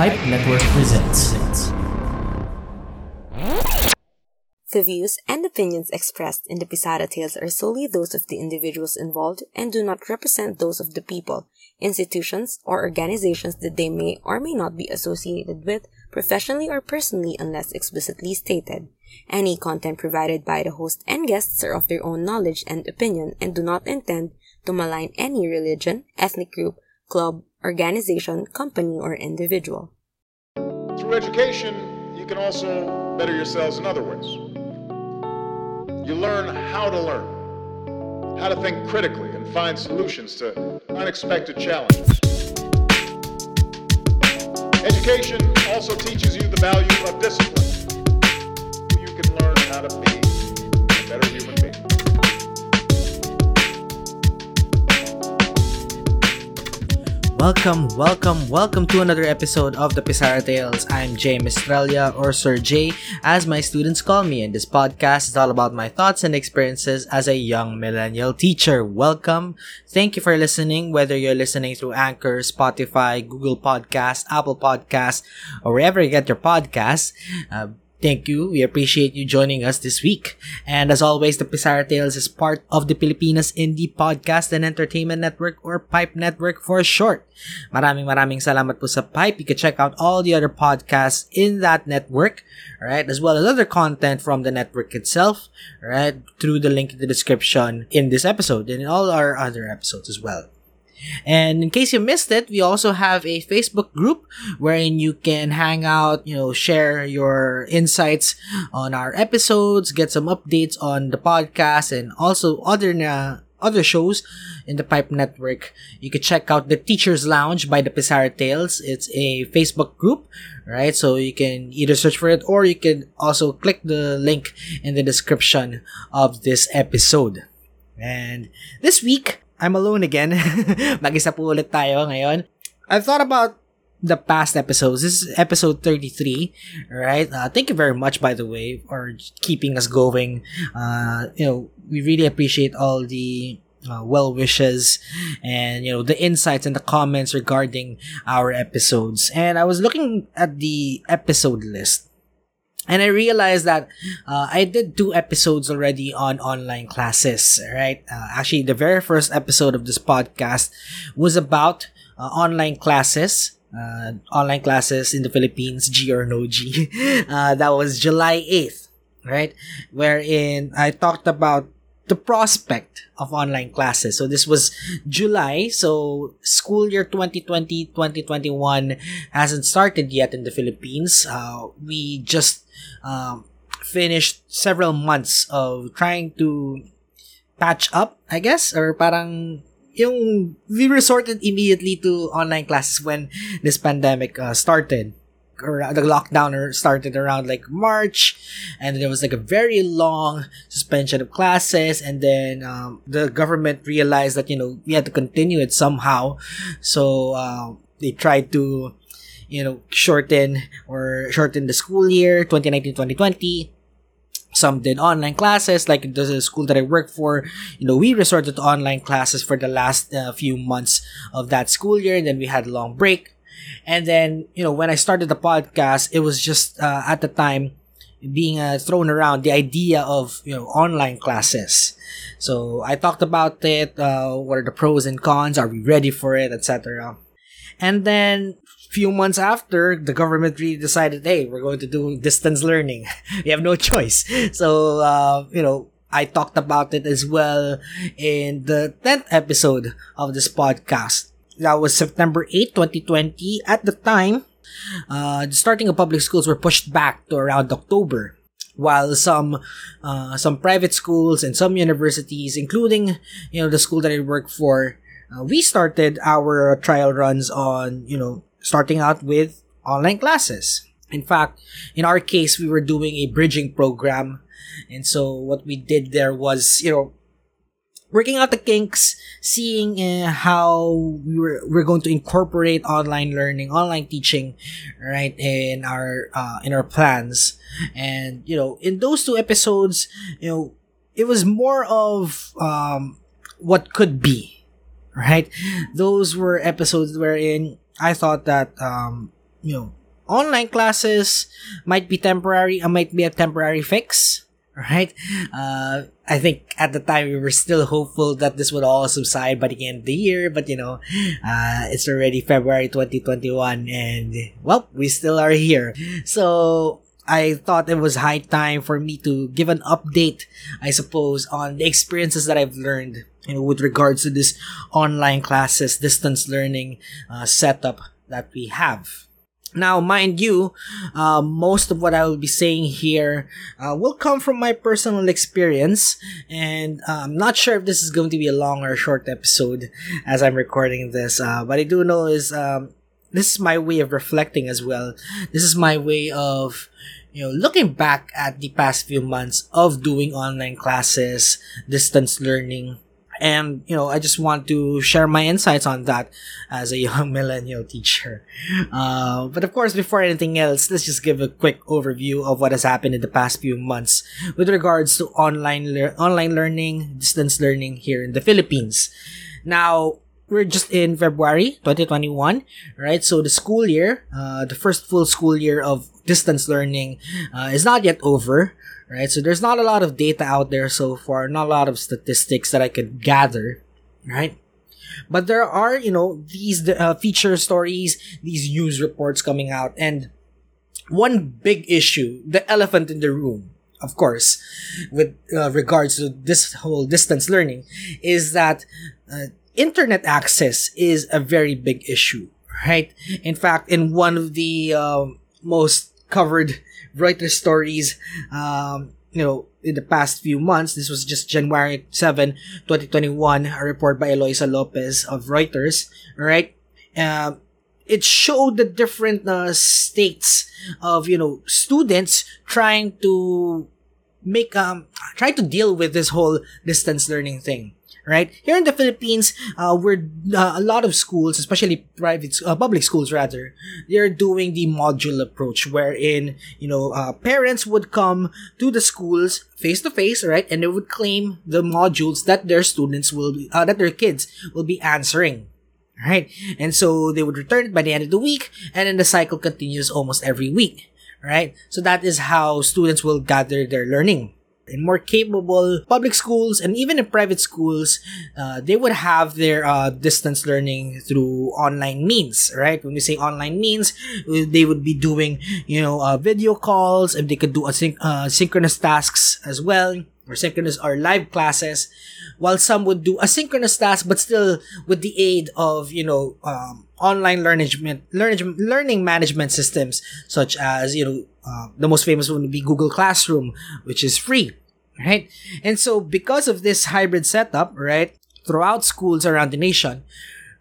Network presents. The views and opinions expressed in the Pisara Tales are solely those of the individuals involved and do not represent those of the people, institutions, or organizations that they may or may not be associated with professionally or personally unless explicitly stated. Any content provided by the host and guests are of their own knowledge and opinion and do not intend to malign any religion, ethnic group, club, organization, company, or individual. Through education, you can also better yourselves in other ways. You learn how to learn, how to think critically and find solutions to unexpected challenges. Education also teaches you the value of discipline. You can learn how to be a better human Welcome, welcome, welcome to another episode of the Pisara Tales. I'm Jay Mistralia, or Sir Jay, as my students call me, and this podcast is all about my thoughts and experiences as a young millennial teacher. Welcome. Thank you for listening, whether you're listening through Anchor, Spotify, Google Podcast, Apple Podcast, or wherever you get your podcasts. Uh, Thank you. We appreciate you joining us this week. And as always, the Pisara Tales is part of the Pilipinas Indie Podcast and Entertainment Network or Pipe Network for short. Maraming maraming salamat po sa Pipe. You can check out all the other podcasts in that network, right? As well as other content from the network itself, right? Through the link in the description in this episode and in all our other episodes as well. And in case you missed it, we also have a Facebook group wherein you can hang out, you know, share your insights on our episodes, get some updates on the podcast and also other na other shows in the Pipe Network. You can check out the Teachers Lounge by the Pisara Tales. It's a Facebook group, right? So you can either search for it or you can also click the link in the description of this episode. And this week, I'm alone again. Mag-isa po ulit tayo ngayon. I've thought about the past episodes. This is episode 33, right? Uh, thank you very much, by the way, for keeping us going. Uh, you know, we really appreciate all the uh, well wishes and you know the insights and the comments regarding our episodes and i was looking at the episode list and I realized that uh, I did two episodes already on online classes, right? Uh, actually, the very first episode of this podcast was about uh, online classes. Uh, online classes in the Philippines, G or no G. Uh, that was July 8th, right? Wherein I talked about the prospect of online classes. So this was July. So school year 2020-2021 hasn't started yet in the Philippines. Uh, we just um, finished several months of trying to patch up, I guess, or parang yung we resorted immediately to online classes when this pandemic uh, started. Or the lockdown started around like March, and there was like a very long suspension of classes, and then um, the government realized that you know we had to continue it somehow, so uh, they tried to you know shorten or shorten the school year 2019-2020 some did online classes like the school that i work for you know we resorted to online classes for the last uh, few months of that school year and then we had a long break and then, you know, when I started the podcast, it was just uh, at the time being uh, thrown around the idea of, you know, online classes. So I talked about it. Uh, what are the pros and cons? Are we ready for it, etc. And then few months after, the government really decided, hey, we're going to do distance learning. we have no choice. So, uh, you know, I talked about it as well in the 10th episode of this podcast. That was September 8, 2020. At the time, uh, the starting of public schools were pushed back to around October while some uh, some private schools and some universities, including you know the school that I work for, uh, we started our trial runs on you know starting out with online classes. In fact, in our case, we were doing a bridging program, and so what we did there was you know working out the kinks, seeing uh, how we were, we're going to incorporate online learning, online teaching, right, in our uh, in our plans. And you know, in those two episodes, you know, it was more of um, what could be, right. Those were episodes wherein I thought that um, you know, online classes might be temporary, uh, might be a temporary fix, right? Uh, I think at the time we were still hopeful that this would all subside by the end of the year, but you know, uh, it's already February 2021 and well, we still are here. So, I thought it was high time for me to give an update, I suppose, on the experiences that I've learned, you know, with regards to this online classes, distance learning uh, setup that we have. Now, mind you, uh, most of what I will be saying here uh, will come from my personal experience, and uh, I'm not sure if this is going to be a long or short episode as I'm recording this. Uh, but I do know is um, this is my way of reflecting as well. This is my way of you know looking back at the past few months of doing online classes, distance learning, and you know i just want to share my insights on that as a young millennial teacher. Uh, but of course before anything else let's just give a quick overview of what has happened in the past few months with regards to online le- online learning distance learning here in the philippines. Now we're just in February 2021, right? So the school year, uh, the first full school year of distance learning, uh, is not yet over, right? So there's not a lot of data out there so far, not a lot of statistics that I could gather, right? But there are, you know, these uh, feature stories, these news reports coming out, and one big issue, the elephant in the room, of course, with uh, regards to this whole distance learning, is that uh, internet access is a very big issue, right? In fact, in one of the um, most covered Reuters stories, um, you know, in the past few months. This was just January 7, 2021, a report by Eloisa Lopez of Reuters, right? Uh, it showed the different uh, states of, you know, students trying to make, um, try to deal with this whole distance learning thing right? Here in the Philippines, uh, we're uh, a lot of schools, especially private, uh, public schools rather, they're doing the module approach, wherein you know uh, parents would come to the schools face to face, right, and they would claim the modules that their students will be, uh, that their kids will be answering. Right, and so they would return it by the end of the week, and then the cycle continues almost every week. Right, so that is how students will gather their learning in more capable public schools and even in private schools, uh, they would have their uh, distance learning through online means, right? When we say online means, they would be doing, you know, uh, video calls and they could do async- uh, synchronous tasks as well or synchronous or live classes while some would do asynchronous tasks but still with the aid of you know um, online learning learning learning management systems such as you know uh, the most famous one would be Google Classroom which is free right? And so because of this hybrid setup, right, throughout schools around the nation,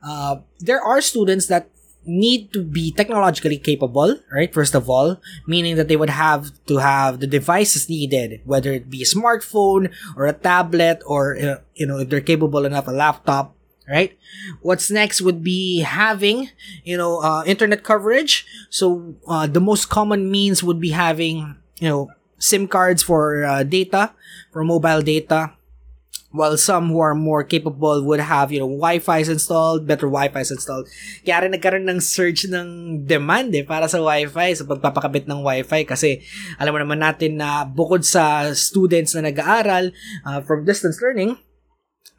uh, there are students that need to be technologically capable, right? First of all, meaning that they would have to have the devices needed, whether it be a smartphone or a tablet or, uh, you know, if they're capable enough, a laptop, right? What's next would be having, you know, uh, internet coverage. So, uh, the most common means would be having, you know, SIM cards for uh, data, for mobile data. While some who are more capable would have, you know, Wi-Fi's installed, better Wi-Fi's installed. Kaya rin nagkaroon ng surge ng demand eh, para sa Wi-Fi, sa pagpapakabit ng Wi-Fi. Kasi alam mo naman natin na bukod sa students na nag-aaral uh, from distance learning,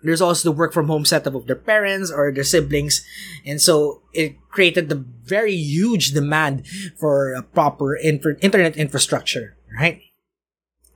there's also the work from home setup of their parents or their siblings. And so it created the very huge demand for a proper internet infrastructure, right?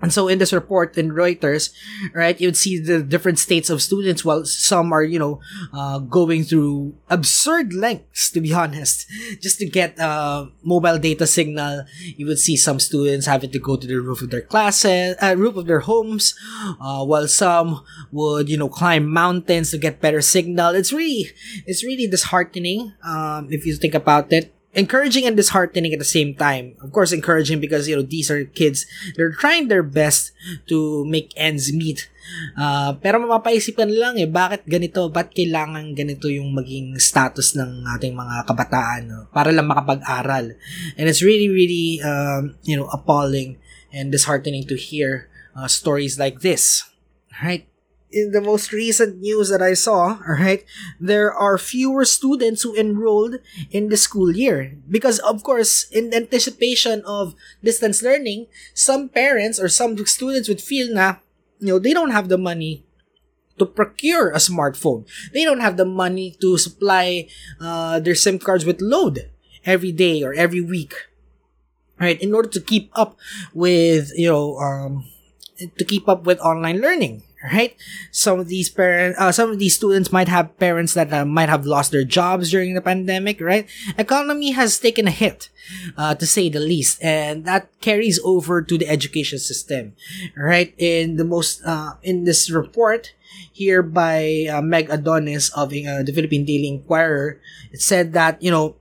And so in this report in Reuters, right, you would see the different states of students while some are, you know, uh, going through absurd lengths, to be honest, just to get uh, mobile data signal. You would see some students having to go to the roof of their classes, uh, roof of their homes, uh, while some would, you know, climb mountains to get better signal. It's really, it's really disheartening, um, if you think about it encouraging and disheartening at the same time. Of course, encouraging because, you know, these are kids. They're trying their best to make ends meet. Uh, pero mapapaisipan lang eh, bakit ganito? Ba't kailangan ganito yung maging status ng ating mga kabataan no? para lang makapag-aral? And it's really, really, um, you know, appalling and disheartening to hear uh, stories like this. Right? In the most recent news that I saw, all right, there are fewer students who enrolled in the school year because of course, in anticipation of distance learning, some parents or some students would feel na you know, they don't have the money to procure a smartphone. They don't have the money to supply uh, their SIM cards with load every day or every week. Right, in order to keep up with, you know, um, to keep up with online learning right? Some of these parents uh, some of these students might have parents that uh, might have lost their jobs during the pandemic right? Economy has taken a hit uh, to say the least and that carries over to the education system right? In the most uh, in this report here by uh, meg adonis of uh, the philippine daily inquirer it said that you know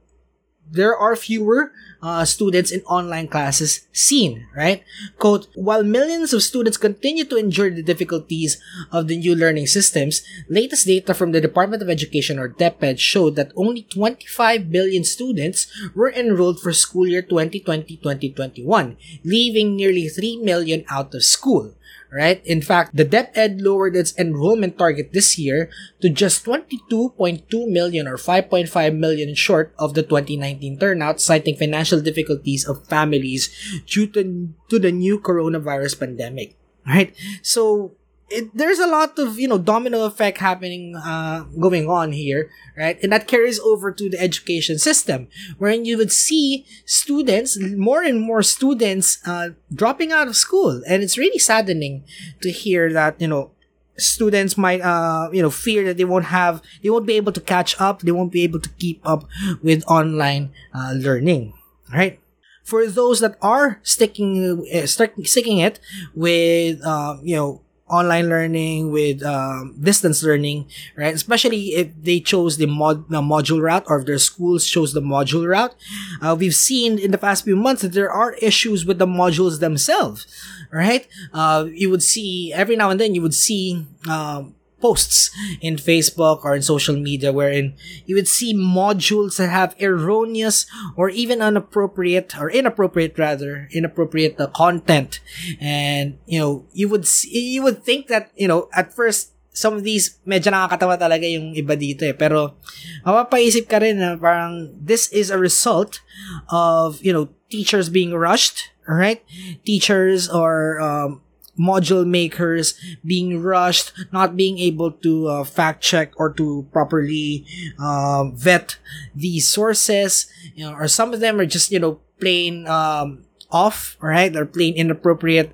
there are fewer uh, students in online classes seen, right? Quote, while millions of students continue to endure the difficulties of the new learning systems, latest data from the Department of Education or DepEd showed that only 25 billion students were enrolled for school year 2020-2021, leaving nearly 3 million out of school right? In fact, the DepEd lowered its enrollment target this year to just 22.2 million or 5.5 million short of the 2019 turnout, citing financial difficulties of families due to, to the new coronavirus pandemic, right? So, it, there's a lot of you know domino effect happening uh, going on here right? And that carries over to the education system wherein you would see students more and more students uh, dropping out of school. And it's really saddening to hear that you know students might uh you know fear that they won't have they won't be able to catch up they won't be able to keep up with online uh, learning right? For those that are sticking uh, sticking it with uh, you know online learning with um, distance learning, right? Especially if they chose the, mod- the module route or if their schools chose the module route. Uh, we've seen in the past few months that there are issues with the modules themselves, right? Uh, you would see every now and then you would see um, posts in Facebook or in social media wherein you would see modules that have erroneous or even inappropriate or inappropriate rather inappropriate uh, content. And you know you would see, you would think that you know at first some of these medyo nakakatawa talaga yung iba dito eh. Pero mapapaisip ka rin na parang this is a result of you know teachers being rushed right teachers or um, module makers being rushed, not being able to uh, fact check or to properly uh, vet these sources, you know, or some of them are just you know plain um, off, right? They're plain inappropriate.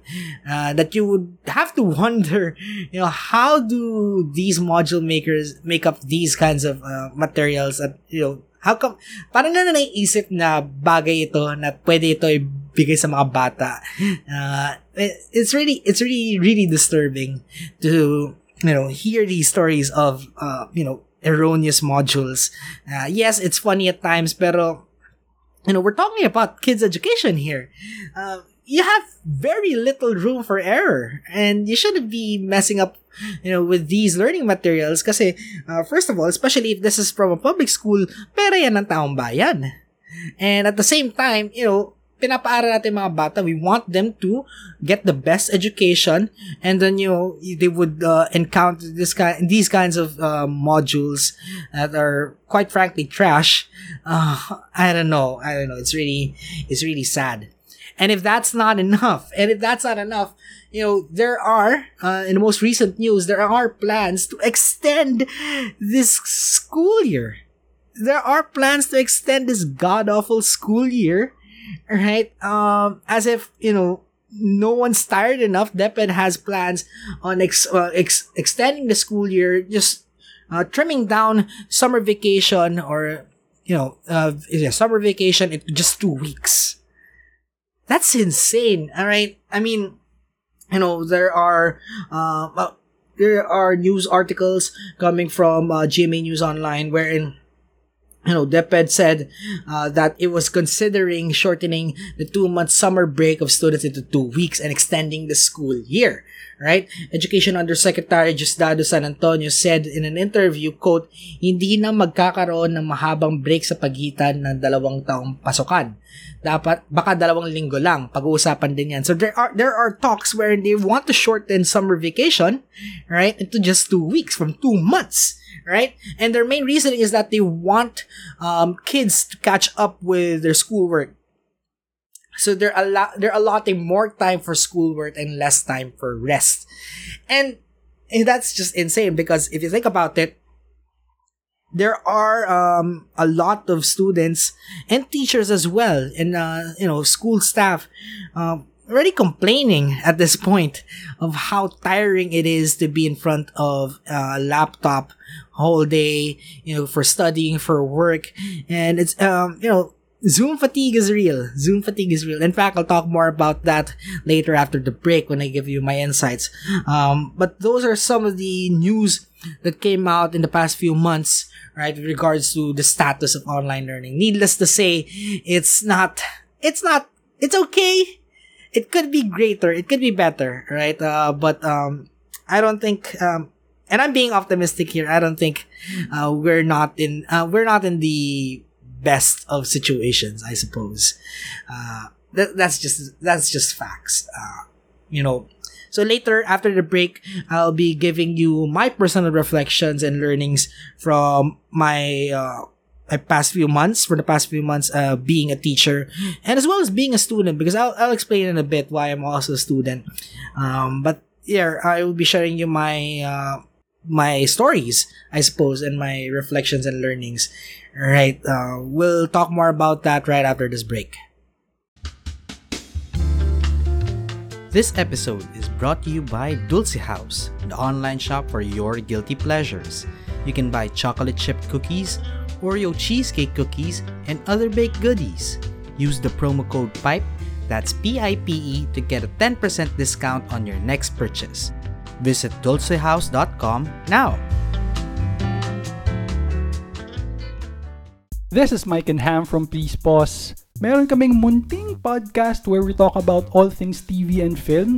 Uh, that you would have to wonder, you know, how do these module makers make up these kinds of uh, materials that you know how come, parang na naiisip na bagay ito na pwede ito ibigay sa mga bata. Uh, it's really, it's really, really disturbing to, you know, hear these stories of, uh, you know, erroneous modules. Uh, yes, it's funny at times, pero, you know, we're talking about kids' education here. Uh, you have very little room for error and you shouldn't be messing up you know with these learning materials kasi uh, first of all especially if this is from a public school pera yan ng taong bayan and at the same time you know pinapaaral natin mga bata. We want them to get the best education and then you know they would uh, encounter this kind these kinds of uh, modules that are quite frankly trash. Uh, i don't know. I don't know. It's really it's really sad. And if that's not enough, and if that's not enough, you know, there are, uh, in the most recent news, there are plans to extend this school year. There are plans to extend this god awful school year, right? Um, as if, you know, no one's tired enough. DepEd has plans on ex- uh, ex- extending the school year, just uh, trimming down summer vacation or, you know, uh, yeah, summer vacation in just two weeks that's insane. All right. I mean, you know, there are, uh, there are news articles coming from uh, GMA News Online wherein you know, DepEd said uh, that it was considering shortening the two month summer break of students into two weeks and extending the school year. right? Education Undersecretary Diosdado San Antonio said in an interview, quote, hindi na magkakaroon ng mahabang break sa pagitan ng dalawang taong pasukan. Dapat, baka dalawang linggo lang, pag-uusapan din yan. So there are, there are talks where they want to shorten summer vacation, right, into just two weeks, from two months, right? And their main reason is that they want um, kids to catch up with their schoolwork so they're a lot they're allotting more time for schoolwork and less time for rest. And, and that's just insane because if you think about it, there are um, a lot of students and teachers as well, and uh, you know school staff uh, already complaining at this point of how tiring it is to be in front of a laptop whole day, you know, for studying, for work, and it's um, you know Zoom fatigue is real. Zoom fatigue is real. In fact, I'll talk more about that later after the break when I give you my insights. Um, but those are some of the news that came out in the past few months, right, with regards to the status of online learning. Needless to say, it's not, it's not, it's okay. It could be greater. It could be better, right? Uh, but, um, I don't think, um, and I'm being optimistic here. I don't think, uh, we're not in, uh, we're not in the best of situations, I suppose. Uh, that, that's just that's just facts. Uh, you know. So later, after the break, I'll be giving you my personal reflections and learnings from my uh, past few months, for the past few months, uh, being a teacher, and as well as being a student, because I'll, I'll explain in a bit why I'm also a student. Um, but yeah, I will be sharing you my uh, my stories, I suppose, and my reflections and learnings. Right. Uh, we'll talk more about that right after this break. This episode is brought to you by Dulce House, the online shop for your guilty pleasures. You can buy chocolate chip cookies, Oreo cheesecake cookies, and other baked goodies. Use the promo code PIPE, that's P I P E, to get a 10% discount on your next purchase. Visit dulcehouse.com now. This is Mike and Ham from Please Pause. Meron kaming munting podcast where we talk about all things TV and film.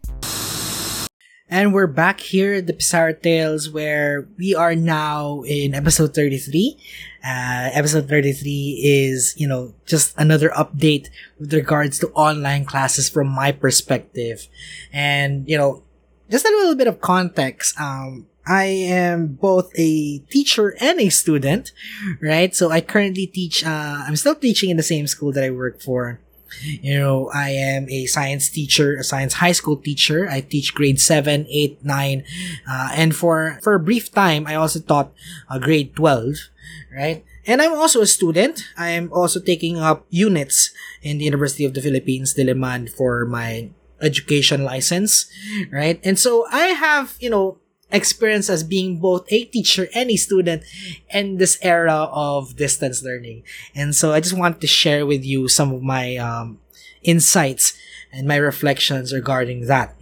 And we're back here at the Pisara Tales where we are now in episode 33. Uh, episode 33 is, you know, just another update with regards to online classes from my perspective. And, you know, just a little bit of context. Um, I am both a teacher and a student, right? So I currently teach, uh, I'm still teaching in the same school that I work for. You know, I am a science teacher, a science high school teacher. I teach grade 7, 8, 9, uh, and for, for a brief time, I also taught uh, grade 12, right? And I'm also a student. I am also taking up units in the University of the Philippines, Diliman, for my education license, right? And so I have, you know, experience as being both a teacher and a student in this era of distance learning. And so I just wanted to share with you some of my um, insights and my reflections regarding that.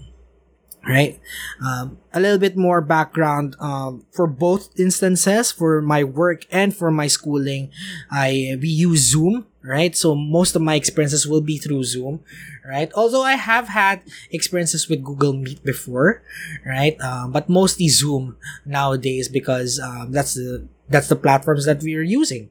Right? Um, a little bit more background um, for both instances, for my work and for my schooling. I we use Zoom right? So most of my experiences will be through Zoom, right? Although I have had experiences with Google Meet before, right? Um, but mostly Zoom nowadays because um, that's the that's the platforms that we are using,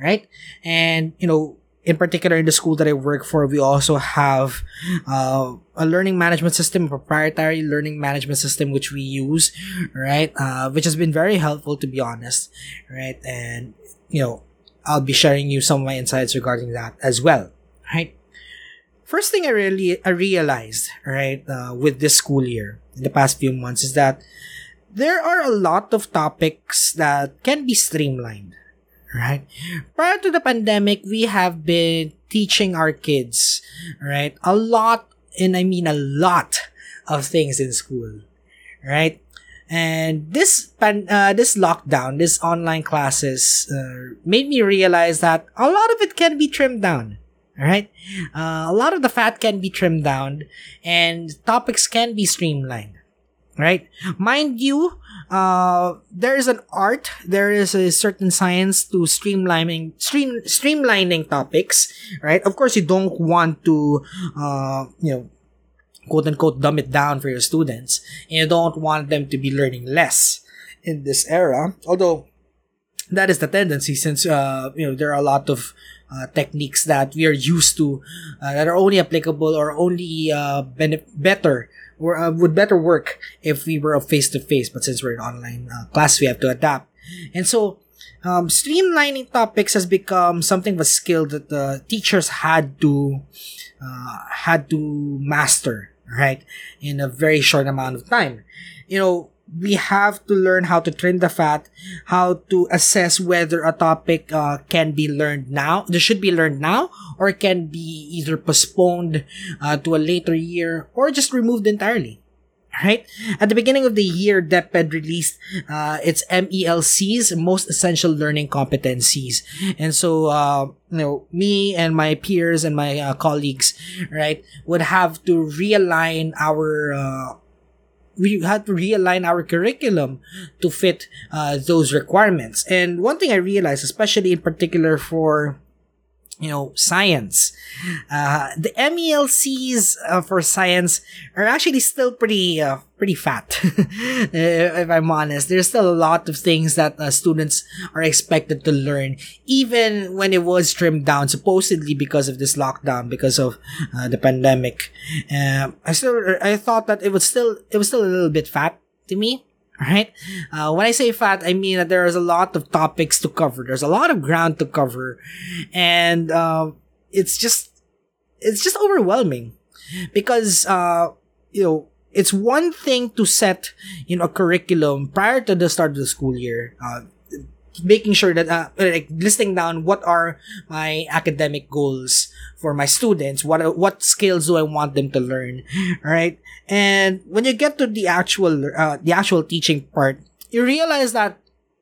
right? And you know, in particular in the school that I work for, we also have uh, a learning management system, a proprietary learning management system, which we use, right? Uh, which has been very helpful, to be honest, right? And you know, I'll be sharing you some of my insights regarding that as well, right? First thing I really I realized, right, uh, with this school year in the past few months is that there are a lot of topics that can be streamlined, right? Prior to the pandemic, we have been teaching our kids, right, a lot, and I mean a lot of things in school, right? And this uh, this lockdown, this online classes, uh, made me realize that a lot of it can be trimmed down. All right, uh, a lot of the fat can be trimmed down, and topics can be streamlined. Right, mind you, uh, there is an art, there is a certain science to streamlining, stream, streamlining topics. Right, of course, you don't want to, uh, you know quote unquote dumb it down for your students and you don't want them to be learning less in this era. Although that is the tendency since uh, you know there are a lot of uh, techniques that we are used to uh, that are only applicable or only uh, bene- better or uh, would better work if we were face to face but since we're in online uh, class we have to adapt. And so um, streamlining topics has become something of a skill that the teachers had to uh, had to master, right, in a very short amount of time. You know, we have to learn how to trim the fat, how to assess whether a topic uh, can be learned now, this should be learned now, or can be either postponed uh, to a later year or just removed entirely right? At the beginning of the year, DepEd released uh, its MELC's most essential learning competencies. And so, uh, you know, me and my peers and my uh, colleagues, right, would have to realign our, uh, we had to realign our curriculum to fit uh, those requirements. And one thing I realized, especially in particular for you know, science. Uh, the MELCs uh, for science are actually still pretty, uh, pretty fat. if I'm honest, there's still a lot of things that uh, students are expected to learn, even when it was trimmed down, supposedly because of this lockdown, because of uh, the pandemic. Uh, I still, I thought that it was still, it was still a little bit fat to me right? Uh, when I say fat, I mean that there is a lot of topics to cover. There's a lot of ground to cover, and uh, it's just it's just overwhelming because uh, you know it's one thing to set you know a curriculum prior to the start of the school year. Making sure that uh, like listing down what are my academic goals for my students what what skills do i want them to learn right? And when you get to the actual uh, the actual teaching part you realize that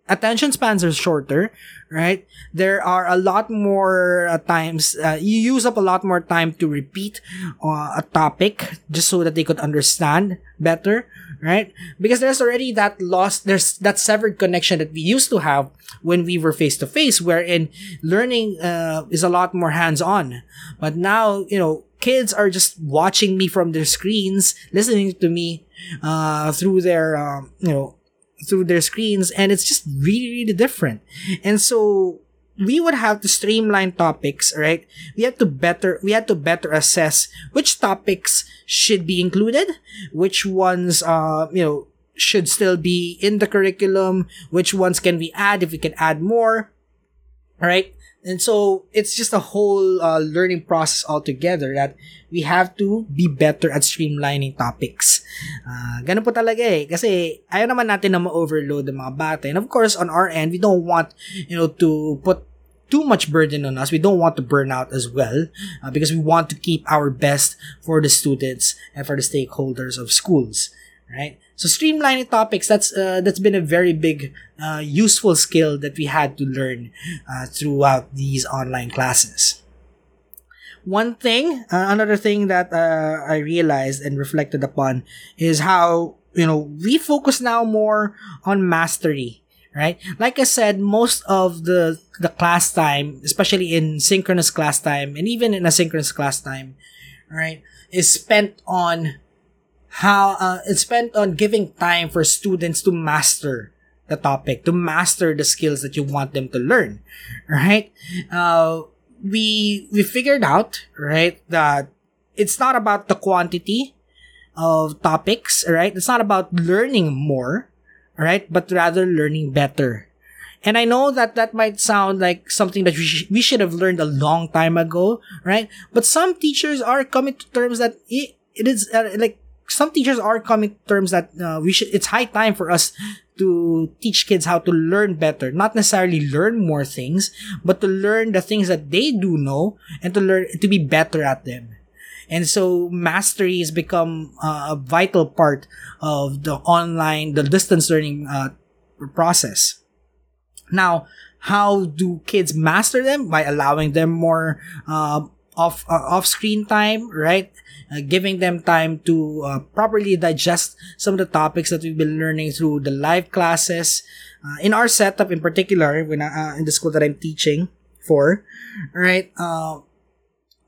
attention spans are shorter right? There are a lot more uh, times uh, you use up a lot more time to repeat uh, a topic just so that they could understand better right? Because there's already that lost, there's that severed connection that we used to have when we were face to face, wherein learning uh, is a lot more hands on. But now, you know, kids are just watching me from their screens, listening to me uh, through their, um, you know, through their screens, and it's just really, really different. And so we would have to streamline topics, right? We have to better, we had to better assess which topics should be included, which ones, uh, you know, should still be in the curriculum, which ones can we add if we can add more, right? And so it's just a whole uh, learning process altogether that we have to be better at streamlining topics. Uh, ganun po talaga eh. Kasi ayaw naman natin na ma-overload ang mga bata. And of course, on our end, we don't want, you know, to put too much burden on us. We don't want to burn out as well uh, because we want to keep our best for the students and for the stakeholders of schools, right? So streamlining topics that's uh, that's been a very big uh, useful skill that we had to learn uh, throughout these online classes. One thing, uh, another thing that uh, I realized and reflected upon is how you know we focus now more on mastery right? Like I said, most of the the class time, especially in synchronous class time and even in asynchronous class time, right, is spent on how uh, it's spent on giving time for students to master the topic, to master the skills that you want them to learn, right? Uh, we we figured out, right, that it's not about the quantity of topics, right? It's not about learning more, right? But rather learning better. And I know that that might sound like something that we, sh- we should have learned a long time ago, right? But some teachers are coming to terms that it, it is uh, like some teachers are coming to terms that uh, we should. It's high time for us to teach kids how to learn better, not necessarily learn more things, but to learn the things that they do know and to learn to be better at them. And so mastery has become uh, a vital part of the online, the distance learning uh, process. Now, how do kids master them? By allowing them more uh, off uh, off screen time, right? Uh, giving them time to uh, properly digest some of the topics that we've been learning through the live classes. Uh, in our setup, in particular, when uh, in the school that I'm teaching for, right? Uh,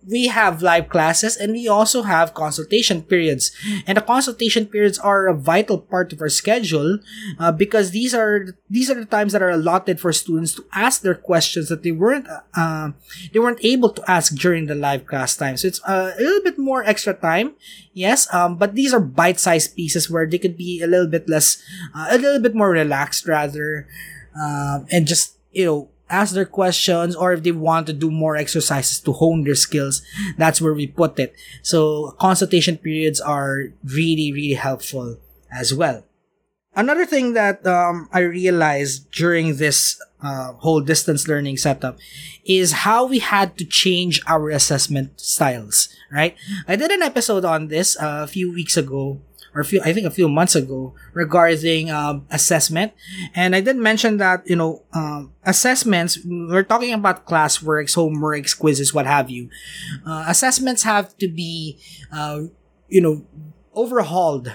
we have live classes and we also have consultation periods. And the consultation periods are a vital part of our schedule uh, because these are these are the times that are allotted for students to ask their questions that they weren't uh, they weren't able to ask during the live class time. So it's uh, a little bit more extra time, yes. Um, but these are bite-sized pieces where they could be a little bit less, uh, a little bit more relaxed rather, uh, and just you know ask their questions or if they want to do more exercises to hone their skills, that's where we put it. So consultation periods are really, really helpful as well. Another thing that um, I realized during this uh, whole distance learning setup is how we had to change our assessment styles, right? I did an episode on this uh, a few weeks ago or a few, I think a few months ago regarding um, assessment. And I did mention that, you know, um, assessments, we're talking about classworks, homeworks, quizzes, what have you. Uh, assessments have to be, uh, you know, overhauled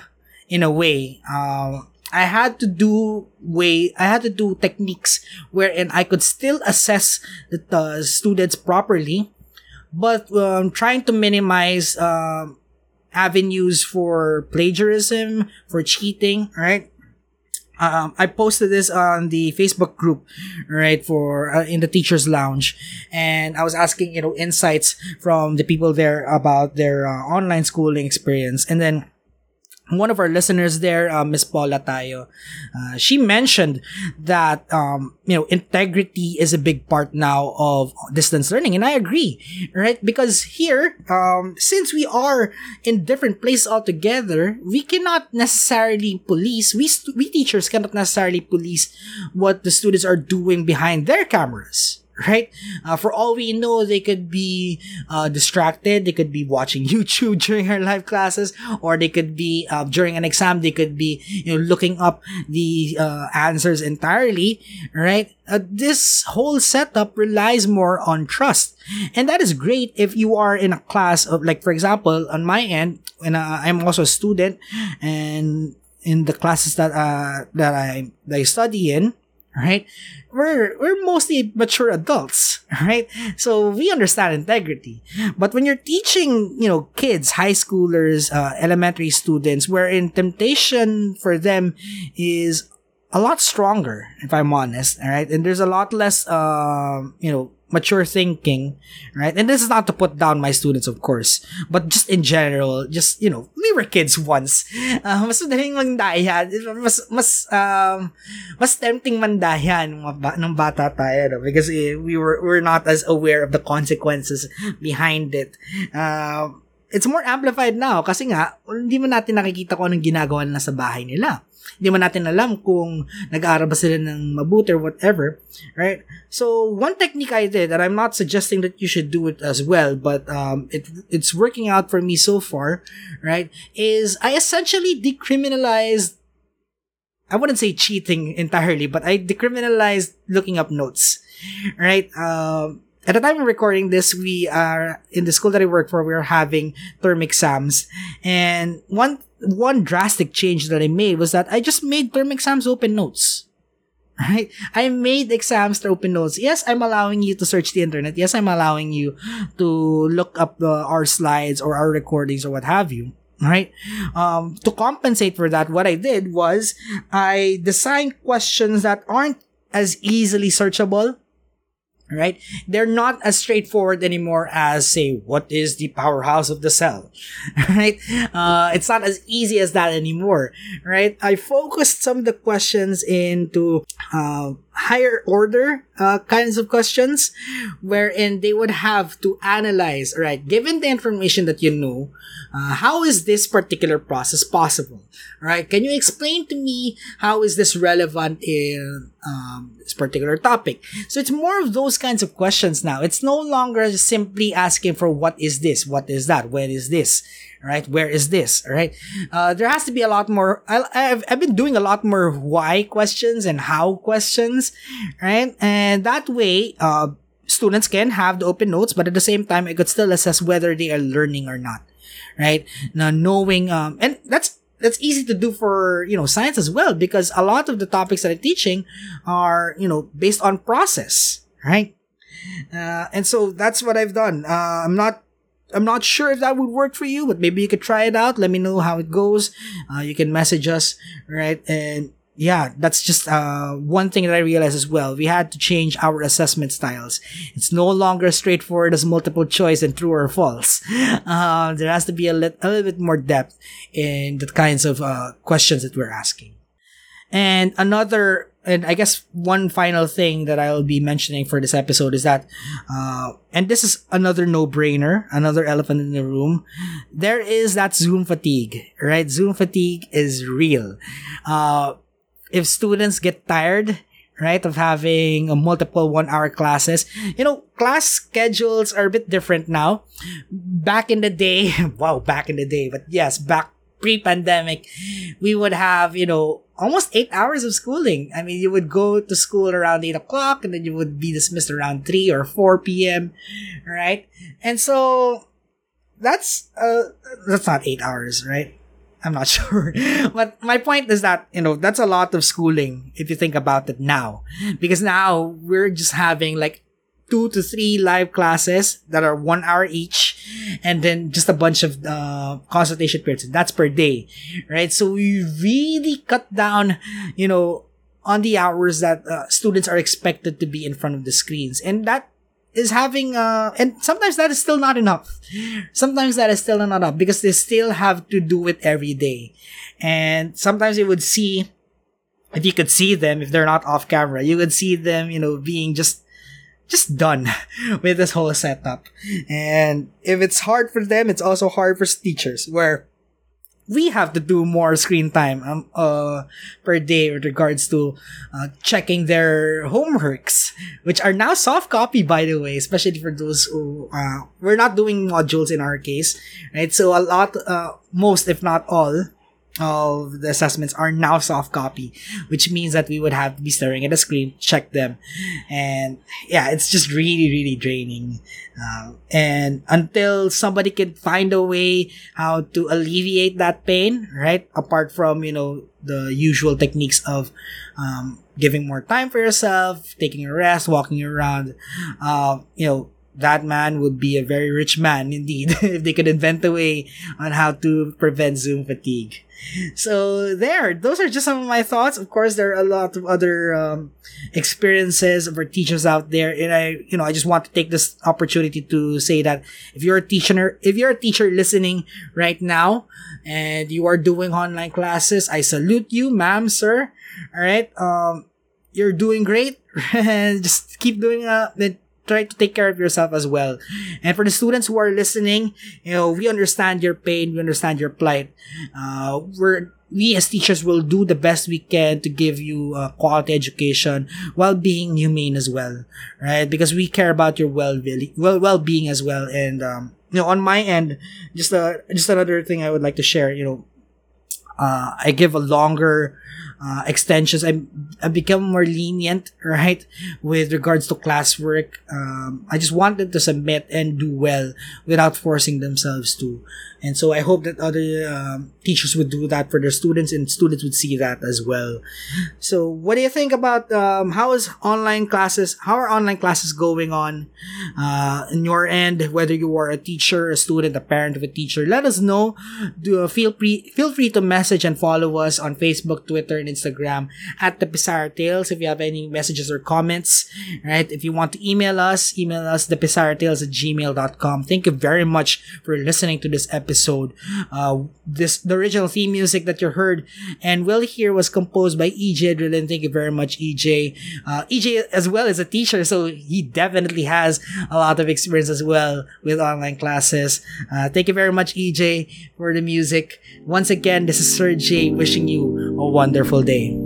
in a way. Uh, I had to do way, I had to do techniques wherein I could still assess the, students properly, but um, trying to minimize, um, avenues for plagiarism, for cheating, right? Um, I posted this on the Facebook group, right, for uh, in the teachers' lounge, and I was asking, you know, insights from the people there about their uh, online schooling experience, and then one of our listeners there, uh, Miss Paula Tayo, uh, she mentioned that um, you know integrity is a big part now of distance learning, and I agree, right? Because here, um, since we are in different places altogether, we cannot necessarily police. We st- we teachers cannot necessarily police what the students are doing behind their cameras right? Uh, for all we know, they could be uh, distracted. They could be watching YouTube during our live classes, or they could be uh, during an exam. They could be you know looking up the uh, answers entirely, right? Uh, this whole setup relies more on trust, and that is great if you are in a class of like, for example, on my end, when uh, I'm also a student, and in the classes that uh that I that I study in right? We're we're mostly mature adults, right? So we understand integrity. But when you're teaching, you know, kids, high schoolers, uh, elementary students, wherein temptation for them is a lot stronger, if I'm honest, all right? And there's a lot less, uh, you know, mature thinking, right? And this is not to put down my students, of course, but just in general, just, you know, we were kids once. Uh, mas madaling mas, mas, um, mas tempting mandaya nung, nung bata tayo, no? because eh, we were, we're not as aware of the consequences behind it. Uh, it's more amplified now kasi nga, hindi mo natin nakikita kung anong ginagawa nila sa bahay nila. Hindi mo natin alam kung nag-aaral ba sila ng mabuti or whatever, right? So, one technique I did, and I'm not suggesting that you should do it as well, but um, it it's working out for me so far, right? Is I essentially decriminalized I wouldn't say cheating entirely, but I decriminalized looking up notes, right? Um, at the time of recording this, we are in the school that I work for. We are having term exams, and one one drastic change that I made was that I just made term exams open notes. Right? I made exams to open notes. Yes, I'm allowing you to search the internet. Yes, I'm allowing you to look up our slides or our recordings or what have you. Right? Um, to compensate for that, what I did was I designed questions that aren't as easily searchable right? They're not as straightforward anymore as say, what is the powerhouse of the cell, right? Uh, it's not as easy as that anymore, right? I focused some of the questions into, uh, higher order uh, kinds of questions wherein they would have to analyze right given the information that you know uh, how is this particular process possible? Right can you explain to me how is this relevant in um, this particular topic? So it's more of those kinds of questions now. It's no longer simply asking for what is this what is that when is this right? Where is this, right? Uh, there has to be a lot more. I, have I've been doing a lot more why questions and how questions, right? And that way, uh, students can have the open notes, but at the same time, I could still assess whether they are learning or not, right? Now, knowing, um, and that's, that's easy to do for, you know, science as well, because a lot of the topics that I'm teaching are, you know, based on process, right? Uh, and so that's what I've done. Uh, I'm not I'm not sure if that would work for you, but maybe you could try it out. Let me know how it goes. Uh, you can message us, right? And yeah, that's just uh, one thing that I realized as well. We had to change our assessment styles. It's no longer straightforward as multiple choice and true or false. Uh, there has to be a, li- a little bit more depth in the kinds of uh, questions that we're asking. And another and I guess one final thing that I'll be mentioning for this episode is that, uh, and this is another no-brainer, another elephant in the room. There is that Zoom fatigue, right? Zoom fatigue is real. Uh, if students get tired, right, of having multiple one-hour classes, you know, class schedules are a bit different now. Back in the day, wow, back in the day, but yes, back pre-pandemic, we would have, you know, almost eight hours of schooling. I mean, you would go to school around eight o'clock and then you would be dismissed around three or four p.m. Right, and so that's uh that's not eight hours, right? I'm not sure. but my point is that, you know, that's a lot of schooling if you think about it now. Because now we're just having like two to three live classes that are one hour each and then just a bunch of uh, consultation periods. That's per day right? So we really cut down you know on the hours that uh, students are expected to be in front of the screens. And that is having uh and sometimes that is still not enough. Sometimes that is still not enough because they still have to do it every day. And sometimes you would see if you could see them if they're not off camera you would see them you know being just just done with this whole setup. And if it's hard for them, it's also hard for teachers where we have to do more screen time um, uh, per day with regards to uh, checking their homeworks, which are now soft copy, by the way, especially for those who uh, we're not doing modules in our case, right? So a lot, uh, most if not all, of the assessments are now soft copy, which means that we would have to be staring at a screen, check them, and yeah, it's just really, really draining. Uh, and until somebody can find a way how to alleviate that pain, right? Apart from you know the usual techniques of um, giving more time for yourself, taking a rest, walking around, uh, you know, that man would be a very rich man indeed if they could invent a way on how to prevent Zoom fatigue. So there, those are just some of my thoughts. Of course, there are a lot of other um, experiences of our teachers out there, and I, you know, I just want to take this opportunity to say that if you're a teacher, if you're a teacher listening right now, and you are doing online classes, I salute you, ma'am, sir. All right, um, you're doing great. and just keep doing uh, try to take care of yourself as well. And for the students who are listening, you know, we understand your pain, we understand your plight. Uh, we're we as teachers will do the best we can to give you a quality education while being humane as well, right? Because we care about your well well well being as well. And um, you know, on my end, just a just another thing I would like to share. You know, uh, I give a longer uh, extensions. I I become more lenient, right, with regards to classwork. Um, I just want them to submit and do well without forcing themselves to. And so I hope that other um, teachers would do that for their students, and students would see that as well. So, what do you think about um, how is online classes? How are online classes going on uh, in your end? Whether you are a teacher, a student, a parent of a teacher, let us know. Do uh, feel free feel free to message and follow us on Facebook, Twitter, and Instagram at the Pisara Tales. If you have any messages or comments, right? If you want to email us, email us the Tales at gmail.com. Thank you very much for listening to this episode. Uh, this the original theme music that you heard and will hear was composed by EJ Drillin. Thank you very much, EJ. Uh, EJ as well is a teacher, so he definitely has a lot of experience as well with online classes. Uh, thank you very much, EJ, for the music. Once again, this is Sir J wishing you a wonderful day.